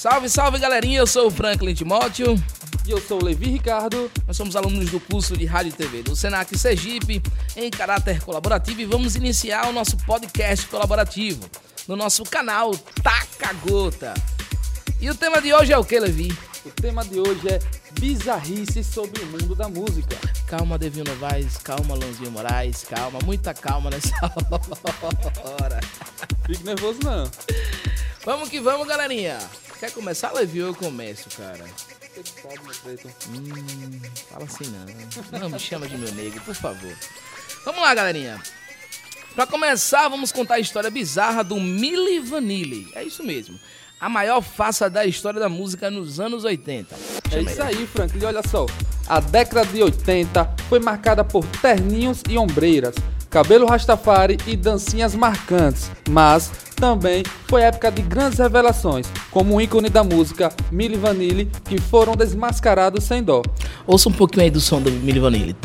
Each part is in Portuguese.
Salve, salve galerinha, eu sou o Franklin Timóteo. E eu sou o Levi Ricardo. Nós somos alunos do curso de Rádio e TV do Senac Sergipe em caráter colaborativo e vamos iniciar o nosso podcast colaborativo no nosso canal Taca Gota. E o tema de hoje é o que, Levi? O tema de hoje é bizarrice sobre o mundo da música. Calma, Devinho Novaes, calma, Lanzinho Moraes, calma, muita calma nessa hora. Fique nervoso não. Vamos que vamos, galerinha. Quer começar, Levi, ou eu começo, cara? Você que sabe, meu preto. Hum, fala assim não. Não me chama de meu negro, por favor. Vamos lá, galerinha. Pra começar, vamos contar a história bizarra do Milli Vanilli. É isso mesmo. A maior farsa da história da música nos anos 80. É isso aí, Franklin. Olha só. A década de 80 foi marcada por terninhos e ombreiras, cabelo rastafari e dancinhas marcantes. Mas também foi época de grandes revelações, como o ícone da música Milli Vanilli, que foram desmascarados sem dó. Ouça um pouquinho aí do som do Milli Vanilli.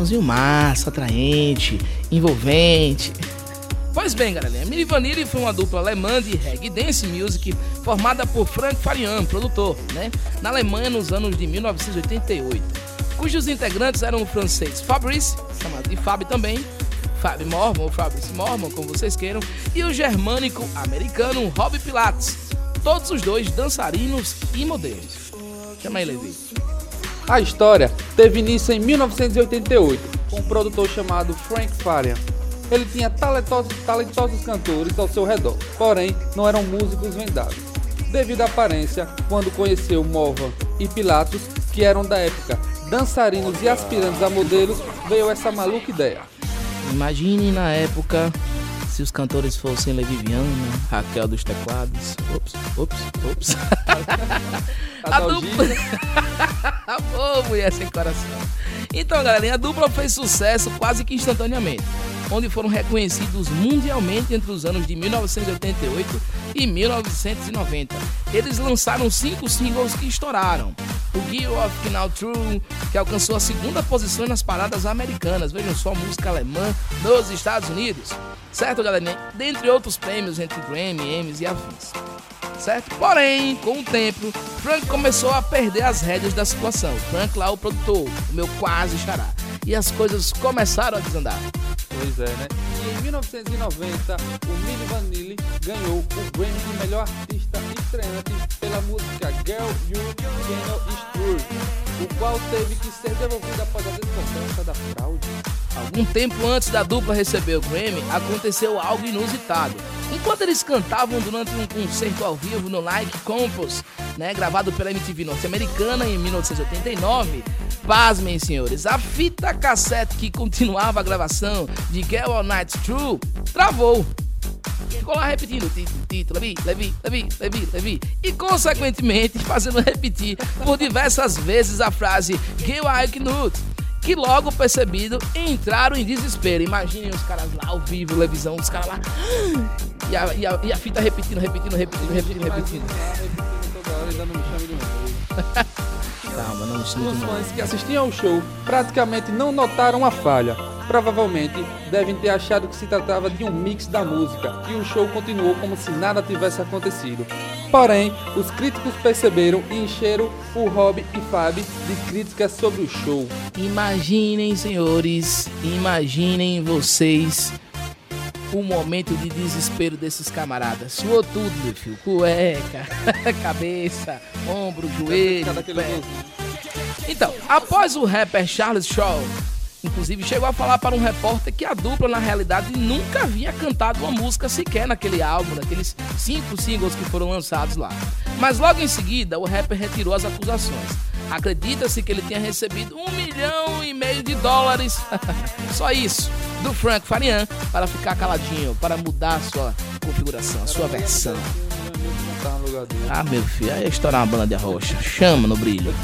Sonzinho massa, atraente, envolvente. Pois bem, galerinha, Milli Vanilli foi uma dupla alemã de reggae dance music formada por Frank Farian, produtor, né, na Alemanha nos anos de 1988, cujos integrantes eram o francês Fabrice, chamado de Fab também, Fab Mormon ou Fabrice Mormon, como vocês queiram, e o germânico americano Rob Pilates, todos os dois dançarinos e modelos. Chama aí, Levi. A história teve início em 1988, com um produtor chamado Frank Farian. Ele tinha talentosos, talentosos cantores ao seu redor, porém não eram músicos vendados. Devido à aparência, quando conheceu Morvan e Pilatos, que eram da época dançarinos e aspirantes a modelos, veio essa maluca ideia. Imagine na época se os cantores fossem Levi Viana, Raquel dos teclados. Ops, ops, ops. a dupla. Ô, mulher sem coração. Então, galerinha, a dupla fez sucesso quase que instantaneamente, onde foram reconhecidos mundialmente entre os anos de 1988 e 1990. Eles lançaram cinco singles que estouraram. O Gear of Now True, que alcançou a segunda posição nas paradas americanas. Vejam só, música alemã nos Estados Unidos. Certo, galerinha? Dentre outros prêmios entre Grammy, Emmys e afins. Certo? Porém, com o tempo, Frank começou a perder as rédeas da situação. Frank lá, o produtor, o meu quase xará. E as coisas começaram a desandar. Pois é, né? E em 1990, o Milli Vanilli ganhou o Grammy de melhor artista estreante pela música Girl You Cannot Is o qual teve que ser devolvido após a descoberta da fraude. Algum tempo antes da dupla receber o Grammy, aconteceu algo inusitado. Enquanto eles cantavam durante um concerto ao vivo no Like Compos, né, gravado pela MTV norte-americana em 1989, pasmem, senhores, a fita cassete que continuava a gravação de Girl All Night True travou. Ficou lá repetindo o título, Levi, Levi, Levi, Levi, Levi. E, consequentemente, fazendo repetir por diversas vezes a frase Gil Knut, que logo percebido entraram em desespero. Imaginem os caras lá ao vivo, televisão, os caras lá. E a, e, a, e a fita repetindo, repetindo, repetindo, repetindo, repetindo. Lá, repetindo toda hora dando me chame de novo. Calma, não me chama Os de novo. fãs que assistiam ao show praticamente não notaram a falha. Provavelmente devem ter achado que se tratava de um mix da música e o show continuou como se nada tivesse acontecido. Porém, os críticos perceberam e encheram o Rob e Fab de críticas sobre o show. Imaginem, senhores, imaginem vocês o momento de desespero desses camaradas. Suou tudo, meu filho. Cueca, cabeça, ombro, joelho, pé. Então, após o rapper Charles Shaw, inclusive chegou a falar para um repórter que a dupla, na realidade, nunca havia cantado uma música sequer naquele álbum, naqueles cinco singles que foram lançados lá. Mas logo em seguida, o rapper retirou as acusações. Acredita-se que ele tenha recebido um milhão e meio de dólares, só isso, do Frank Farian para ficar caladinho, para mudar sua configuração, sua versão. Ah, meu filho, aí estourar uma banda de rocha. Chama no brilho.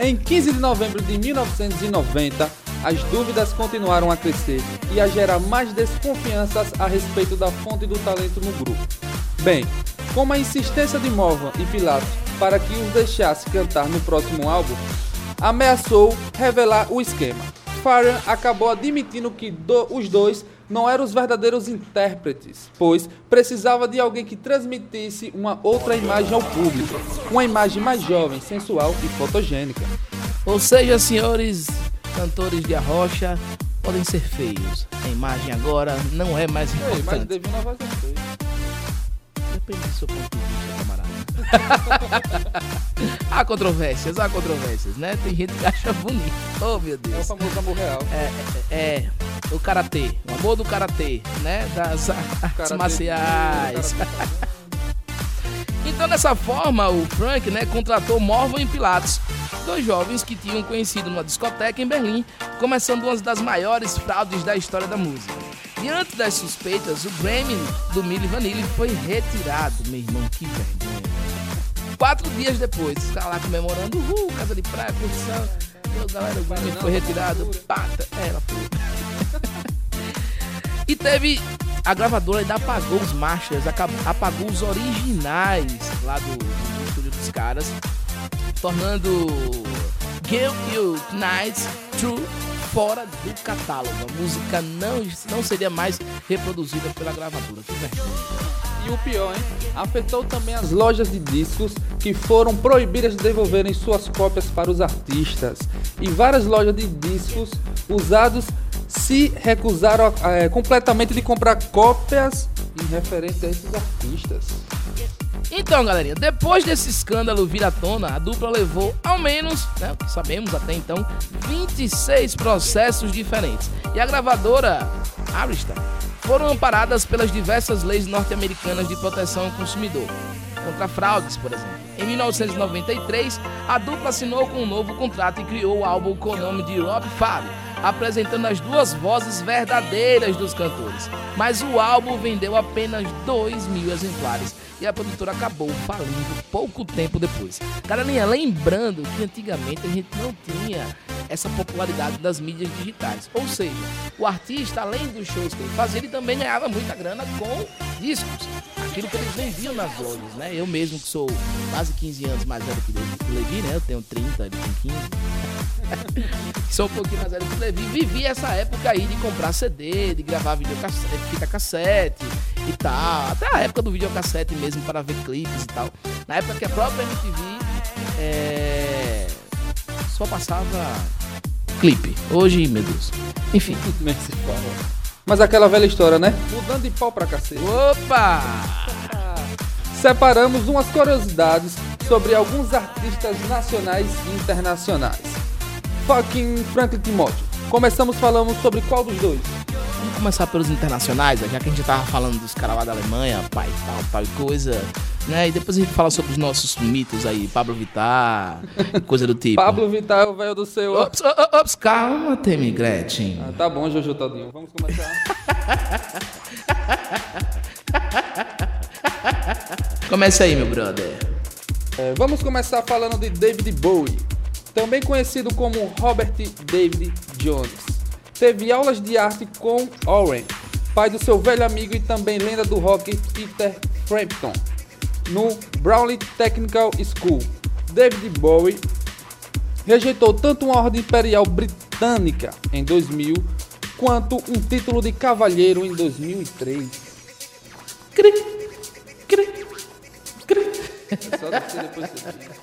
Em 15 de novembro de 1990, as dúvidas continuaram a crescer e a gerar mais desconfianças a respeito da fonte do talento no grupo. Bem, com a insistência de Morvan e Pilatos para que os deixasse cantar no próximo álbum, ameaçou revelar o esquema. Farian acabou admitindo que do- os dois não eram os verdadeiros intérpretes, pois precisava de alguém que transmitisse uma outra imagem ao público, uma imagem mais jovem, sensual e fotogênica. Ou seja, senhores cantores de arrocha podem ser feios. A imagem agora não é mais Ei, mas importante. Vai ser feio. Depende do seu ponto de vista, camarada. há controvérsias, há controvérsias, né? Tem gente que acha bonito. Oh, meu É o Deus. famoso amor real. É, é, é, o karatê, o amor do karatê, né? Das artes marciais. Então, dessa forma, o Frank né, contratou Morvan e Pilatos, dois jovens que tinham conhecido numa discoteca em Berlim, começando uma das maiores fraudes da história da música. Diante das suspeitas, o Grammy do Milli Vanilli foi retirado. Meu irmão, que vergonha. Quatro dias depois, caras lá comemorando, uhul, casa de praia, curtição. O galera, o Grammy foi retirado. Pata, ela foi. E teve. A gravadora ainda apagou os acab- apagou os originais lá do, do estúdio dos caras, tornando Give You Nights True fora do catálogo. A música não, não seria mais reproduzida pela gravadora. Que vergonha. E o pior, hein? Afetou também as lojas de discos que foram proibidas de devolverem suas cópias para os artistas. E várias lojas de discos usados se recusaram eh, completamente de comprar cópias em referência a esses artistas. Então, galerinha, depois desse escândalo vir à tona, a dupla levou ao menos, né, sabemos até então, 26 processos diferentes. E a gravadora Arista foram amparadas pelas diversas leis norte-americanas de proteção ao consumidor, contra fraudes, por exemplo. Em 1993, a dupla assinou com um novo contrato e criou o álbum com o nome de Rob Fab, apresentando as duas vozes verdadeiras dos cantores. Mas o álbum vendeu apenas 2 mil exemplares e a produtora acabou falindo pouco tempo depois. Galerinha, lembrando que antigamente a gente não tinha essa popularidade das mídias digitais. Ou seja, o artista, além dos shows que ele fazia, ele também ganhava muita grana com discos. Aquilo que eles vendiam nas lojas, né? Eu mesmo, que sou quase 15 anos mais velho que o Levi, né? Eu tenho 30, ele tem 15. sou um pouquinho mais velho que o Levi. Vivi essa época aí de comprar CD, de gravar videocassete, fita cassete e tal. Até a época do videocassete mesmo para ver clipes e tal. Na época que a própria MTV é, só passava clipe. Hoje, meu Deus. Enfim. Fala. Mas aquela velha história, né? Mudando de pau pra cacete. Opa! Separamos umas curiosidades sobre alguns artistas nacionais e internacionais. Fucking Franklin Timóteo. Começamos falando sobre qual dos dois? Vamos começar pelos internacionais, já que a gente tava falando dos caras lá da Alemanha, pai, tal, tal coisa, né? E depois a gente fala sobre os nossos mitos aí, Pablo Vittar, coisa do tipo. Pablo Vittar é o velho do seu. Ops, ops, ops, calma, Temi Gretchen. Ah, tá bom, Jojo Todinho. Vamos começar. Comece aí, meu brother. É, vamos começar falando de David Bowie, também conhecido como Robert David Jones. Teve aulas de arte com Owen, pai do seu velho amigo e também lenda do rock Peter Frampton, no Brownlee Technical School. David Bowie rejeitou tanto uma ordem imperial britânica em 2000 quanto um título de cavalheiro em 2003. Cri, cri, cri. Só você tira.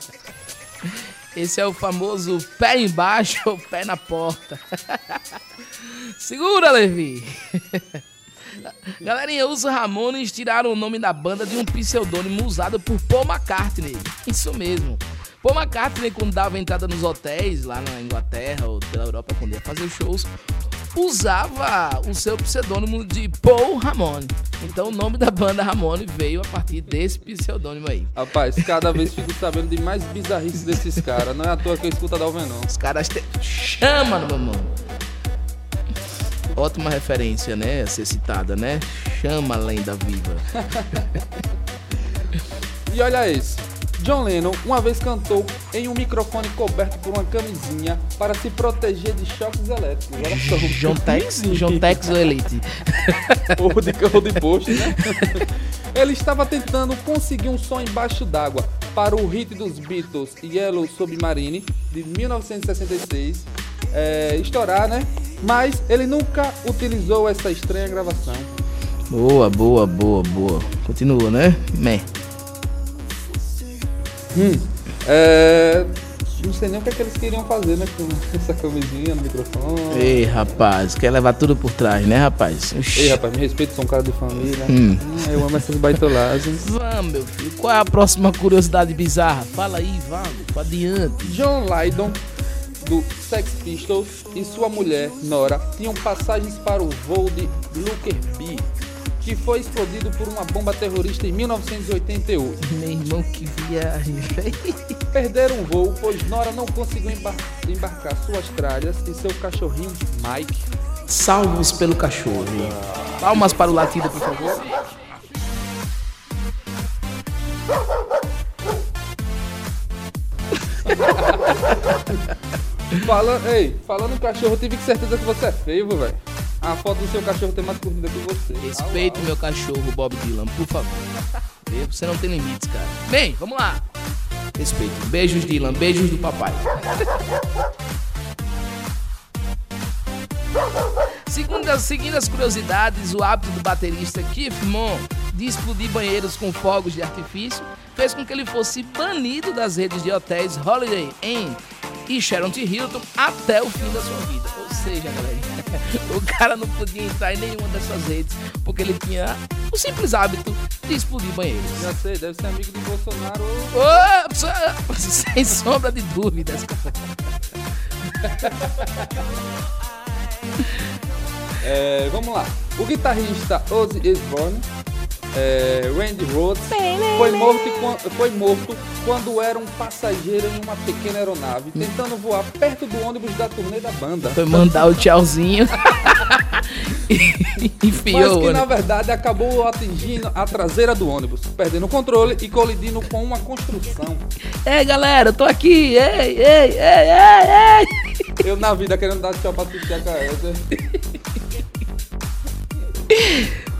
Esse é o famoso pé embaixo ou pé na porta. Segura, Levi. Galerinha, os Ramones tiraram o nome da banda de um pseudônimo usado por Paul McCartney. Isso mesmo. Paul McCartney, quando dava entrada nos hotéis lá na Inglaterra ou pela Europa, quando ia fazer shows, usava o seu pseudônimo de Paul Ramone. Então o nome da banda Ramone veio a partir desse pseudônimo aí. Rapaz, cada vez fico sabendo de mais bizarrice desses caras. Não é à toa que eu escuto a Dalven, não. Os caras te... chama no meu mano. Ótima referência, né? A ser citada, né? Chama a lenda viva. E olha esse. John Lennon uma vez cantou em um microfone coberto por uma camisinha para se proteger de choques elétricos. Olha só. John Tex, John Tex ou Elite? ou de carro de posto, né? Ele estava tentando conseguir um som embaixo d'água para o hit dos Beatles Yellow Submarine de 1966 é, estourar, né? Mas ele nunca utilizou essa estranha gravação. Boa, boa, boa, boa. Continua, né? Meh. Hum, é, não sei nem o que, é que eles queriam fazer, né? Com essa camisinha no microfone. Ei, rapaz, quer levar tudo por trás, né, rapaz? Ei, rapaz, me respeita, sou um cara de família. Hum. Hum, eu amo essas baitolagens. Vamos, meu filho. Qual é a próxima curiosidade bizarra? Fala aí, vamos, adiante. John Lydon, do Sex Pistols, e sua mulher, Nora, tinham passagens para o voo de Lockerbie, que foi explodido por uma bomba terrorista em 1988. Meu irmão, que viagem, velho. Perderam o voo, pois Nora não conseguiu embar- embarcar suas tralhas e seu cachorrinho Mike. Salves pelo cachorro. Palmas para o latido, por favor. Falando, ei, falando em cachorro, eu tive certeza que você é feio, velho. A foto do seu cachorro tem mais curtida que você. Respeite meu cachorro, Bob Dylan, por favor. Você não tem limites, cara. Bem, vamos lá. Respeito. Beijos, Dylan. Beijos do papai. Segundo as, seguindo as curiosidades, o hábito do baterista Keith Moon de explodir banheiros com fogos de artifício fez com que ele fosse banido das redes de hotéis Holiday Inn e Sharon T. Hilton até o fim da sua vida. Ou seja, galera, o cara não podia entrar em nenhuma dessas redes porque ele tinha o simples hábito de explodir banheiros. Já sei, deve ser amigo de Bolsonaro sem sombra de dúvidas. É, vamos lá. O guitarrista Ozzy Osbourne, é, Randy Rhoads, foi morto, foi morto quando era um passageiro em uma pequena aeronave, tentando voar perto do ônibus da turnê da banda. Foi mandar o tchauzinho. e Mas enfiou. que na verdade acabou atingindo a traseira do ônibus, perdendo o controle e colidindo com uma construção. Ei, galera, eu tô aqui. Ei, ei, ei, ei, ei. Eu na vida querendo dar tchau pra Caesa.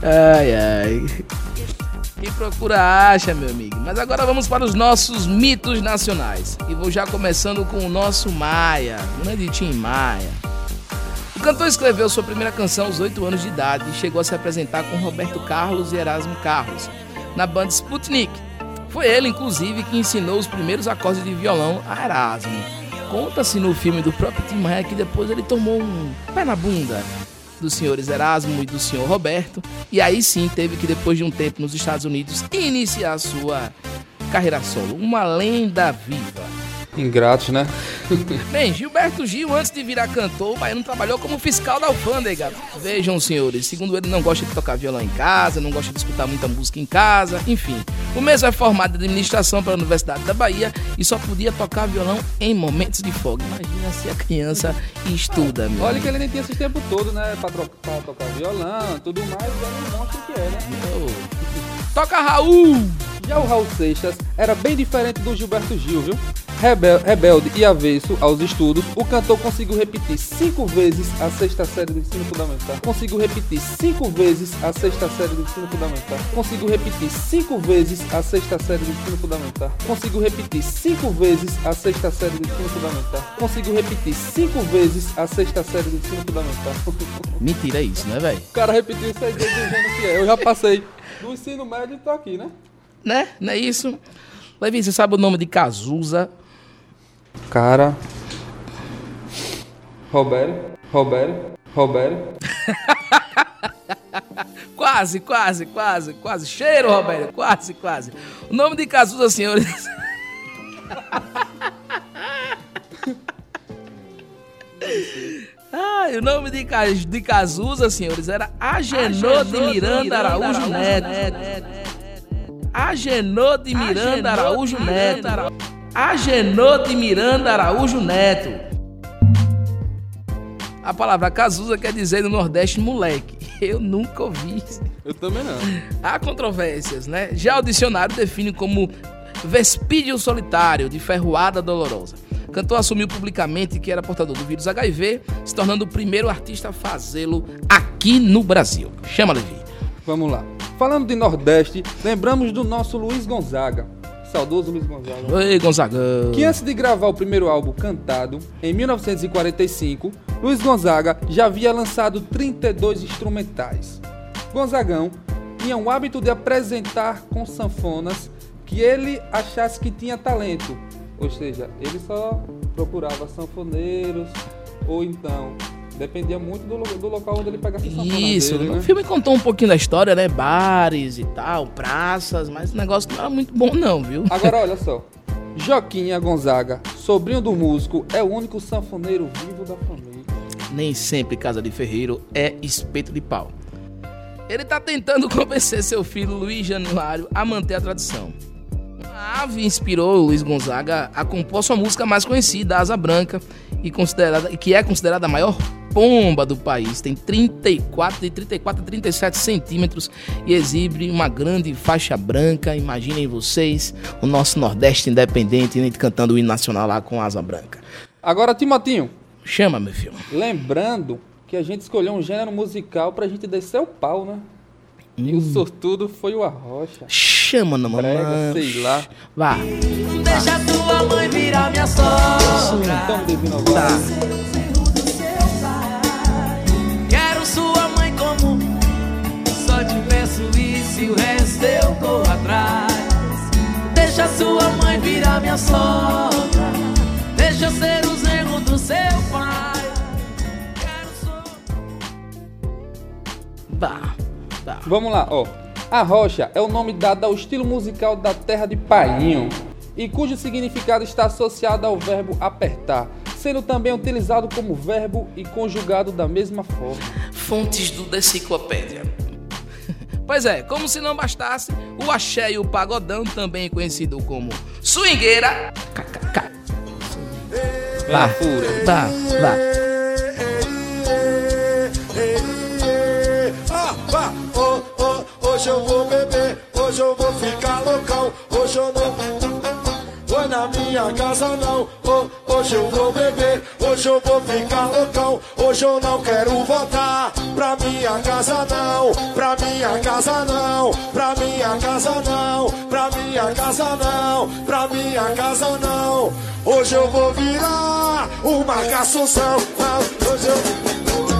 Ai, ai. Quem procura acha, meu amigo. Mas agora vamos para os nossos mitos nacionais. E vou já começando com o nosso Maia, grande Tim Maia. O cantor escreveu sua primeira canção aos 8 anos de idade e chegou a se apresentar com Roberto Carlos e Erasmo Carlos na banda Sputnik. Foi ele, inclusive, que ensinou os primeiros acordes de violão a Erasmo. Conta-se no filme do próprio Tim Maia que depois ele tomou um pé na bunda dos senhores Erasmo e do senhor Roberto, e aí sim teve que, depois de um tempo nos Estados Unidos, iniciar sua carreira solo. Uma lenda viva. Ingratos, né? Bem, Gilberto Gil, antes de virar cantor, o baiano trabalhou como fiscal da alfândega. Vejam, senhores, segundo ele, não gosta de tocar violão em casa, não gosta de escutar muita música em casa, enfim. O mesmo é formado em administração pela Universidade da Bahia e só podia tocar violão em momentos de folga. Imagina se a criança estuda, meu Olha que ele nem tinha esse tempo todo, né? Pra, pra tocar violão, tudo mais, ele é um monstro que é, né? Toca Raul! Já o Raul Seixas era bem diferente do Gilberto Gil, viu? Rebel- rebelde e avesso aos estudos, o cantor conseguiu repetir cinco vezes a sexta série do ensino fundamental. Conseguiu repetir cinco vezes a sexta série do ensino fundamental. Conseguiu repetir cinco vezes a sexta série do ensino fundamental. Conseguiu repetir cinco vezes a sexta série do ensino fundamental. Conseguiu repetir cinco vezes a sexta série do ensino fundamental. Mentira isso, né, velho? O cara repetiu seis vezes dizendo que é. Eu já passei do ensino médio e tô aqui, né? Né? Não é isso? Levi, você sabe o nome de Cazuza? Cara. Roberto. Roberto. Roberto. Quase, quase, quase, quase. Cheiro, Roberto. Quase, quase. O nome de Cazuza, senhores. Ah, o nome de, de Cazuza, senhores, era Agenor de Miranda Araújo Neto. Agenor de Miranda Araújo Neto. Agenor de Miranda Araújo Neto. A palavra Cazuza quer dizer no Nordeste moleque. Eu nunca ouvi isso. Eu também não. Há controvérsias, né? Já o dicionário define como vespídio solitário de ferroada dolorosa. O cantor assumiu publicamente que era portador do vírus HIV, se tornando o primeiro artista a fazê-lo aqui no Brasil. Chama, Levi. Vamos lá. Falando de Nordeste, lembramos do nosso Luiz Gonzaga. Saudoso Luiz Gonzaga. Oi, Gonzaga. Que antes de gravar o primeiro álbum cantado, em 1945, Luiz Gonzaga já havia lançado 32 instrumentais. Gonzagão tinha o hábito de apresentar com sanfonas que ele achasse que tinha talento. Ou seja, ele só procurava sanfoneiros ou então dependia muito do, do local onde ele pegasse a sanfona Isso, dele, o né? filme contou um pouquinho da história, né? Bares e tal, praças, mas o negócio não era muito bom, não, viu? Agora olha só. Joquinha Gonzaga, sobrinho do músico, é o único sanfoneiro vivo da família. Nem sempre casa de ferreiro é espeto de pau. Ele tá tentando convencer seu filho Luiz Januário a manter a tradição. A ave inspirou o Luiz Gonzaga a compor sua música mais conhecida, Asa Branca, e considerada, que é considerada a maior pomba do país. Tem 34 de 34 a 37 centímetros e exibe uma grande faixa branca. Imaginem vocês o nosso Nordeste independente né, cantando o hino nacional lá com Asa Branca. Agora, Timotinho, Chama, meu filho. lembrando que a gente escolheu um gênero musical pra gente descer o pau, né? E o sortudo foi o Arrocha. Chama, não, Brega, mamãe. sei lá. Vá. Deixa tua mãe virar minha sogra. Então, Divino Tá. Sua mãe virar minha sogra. Deixa eu ser o zengo do seu pai. Quero Vá. Vá. Vamos lá, ó. Arrocha é o nome dado ao estilo musical da terra de Painho e cujo significado está associado ao verbo apertar, sendo também utilizado como verbo e conjugado da mesma forma. Fontes do Deciclopédia. Pois é, como se não bastasse, o axé e o pagodão, também conhecido como swingueira. KKK. Vá. Ah, oh, oh, hoje eu vou beber, hoje eu vou ficar loucão, hoje eu não vou na minha casa não, oh, hoje eu vou beber, hoje eu vou ficar loucão, hoje eu não quero voltar. Pra minha casa não, pra minha casa não, pra minha casa não, pra minha casa não, pra minha casa não, hoje eu vou virar uma caçunção, ah, hoje eu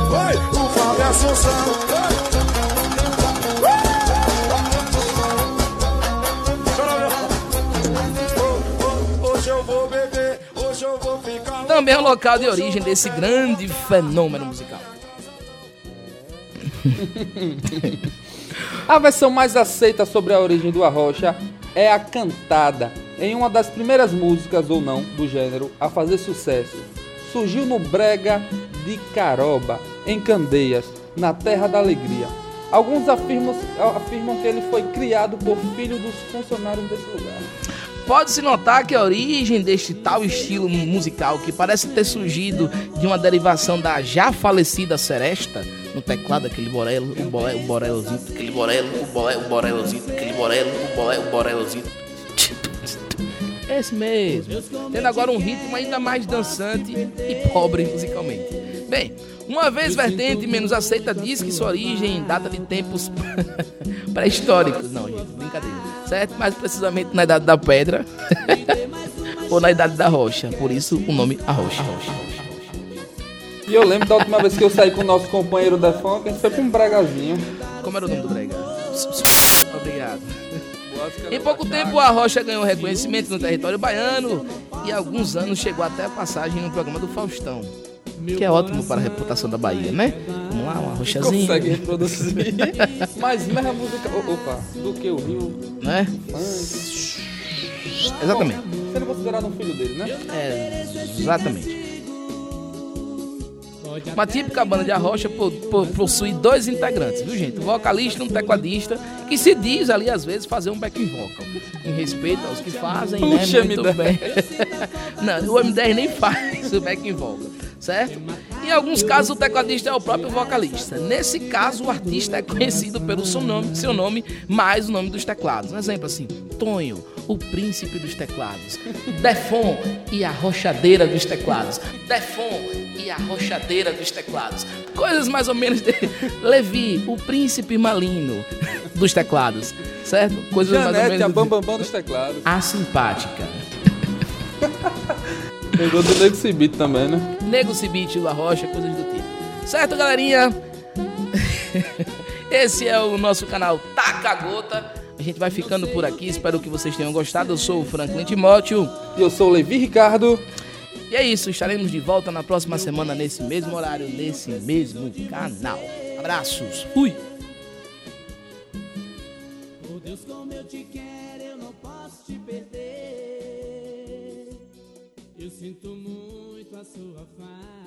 Oi, o Fábio Assunção. Hoje Também é o local de origem desse grande fenômeno musical. A versão mais aceita sobre a origem do Arrocha é a cantada, em uma das primeiras músicas ou não do gênero a fazer sucesso. Surgiu no Brega de Caroba, em Candeias, na Terra da Alegria. Alguns afirmam, afirmam que ele foi criado por filho dos funcionários desse lugar. Pode-se notar que a origem deste tal estilo musical, que parece ter surgido de uma derivação da já falecida Seresta, no teclado, aquele borelo, o, bore, o borelozinho, aquele borelo, o, bore, o borelozinho, aquele borelo, o, bore, o borelozinho. Esse mesmo. Tendo agora um ritmo ainda mais dançante e pobre musicalmente. Bem, uma vez vertente menos aceita diz que sua origem data de tempos pré-históricos. Não, gente, brincadeira. Certo? Mais precisamente na idade da pedra ou na idade da rocha. Por isso o nome Arrocha. E eu lembro da última vez que eu saí com o nosso companheiro da funk, a gente foi pra um bregazinho. Como era o nome do brega? Obrigado. Em pouco tempo, a Rocha ganhou reconhecimento no território baiano e há alguns anos chegou até a passagem no programa do Faustão. Que é ótimo para a reputação da Bahia, né? Vamos lá, uma rochazinha. Consegue reproduzir. Mas mesmo a música. Opa, do que o Rio. Né? Funk. Exatamente. Sendo considerado um filho dele, né? É, exatamente. Uma típica banda de arrocha po- po- possui dois integrantes, viu gente? Um vocalista e um tecladista, que se diz ali às vezes fazer um backing vocal. Em respeito aos que fazem, né? Puxa, Muito M10. bem. Não, o M10 nem faz o backing vocal, certo? Em alguns casos o tecladista é o próprio vocalista. Nesse caso o artista é conhecido pelo seu nome, seu nome mais o nome dos teclados. Um exemplo assim, Tonho, o príncipe dos teclados. Defon e a rochadeira dos teclados. Defon e a rochadeira dos teclados. Coisas mais ou menos de Levi, o príncipe malino dos teclados, certo? Coisas mais ou Janete, menos a bambambam dos teclados. a simpática. Pegou do Nego Cibito também, né? Nego Cibite, Lua Rocha, coisas do tipo. Certo, galerinha? Esse é o nosso canal Taca a Gota. A gente vai ficando por aqui. Espero que vocês tenham gostado. Eu sou o Franklin Timóteo. E eu sou o Levi Ricardo. E é isso. Estaremos de volta na próxima semana, nesse mesmo horário, nesse mesmo canal. Abraços. Fui. Oh Deus, como eu te quero, eu não posso te perder. Eu sinto muito a sua falta.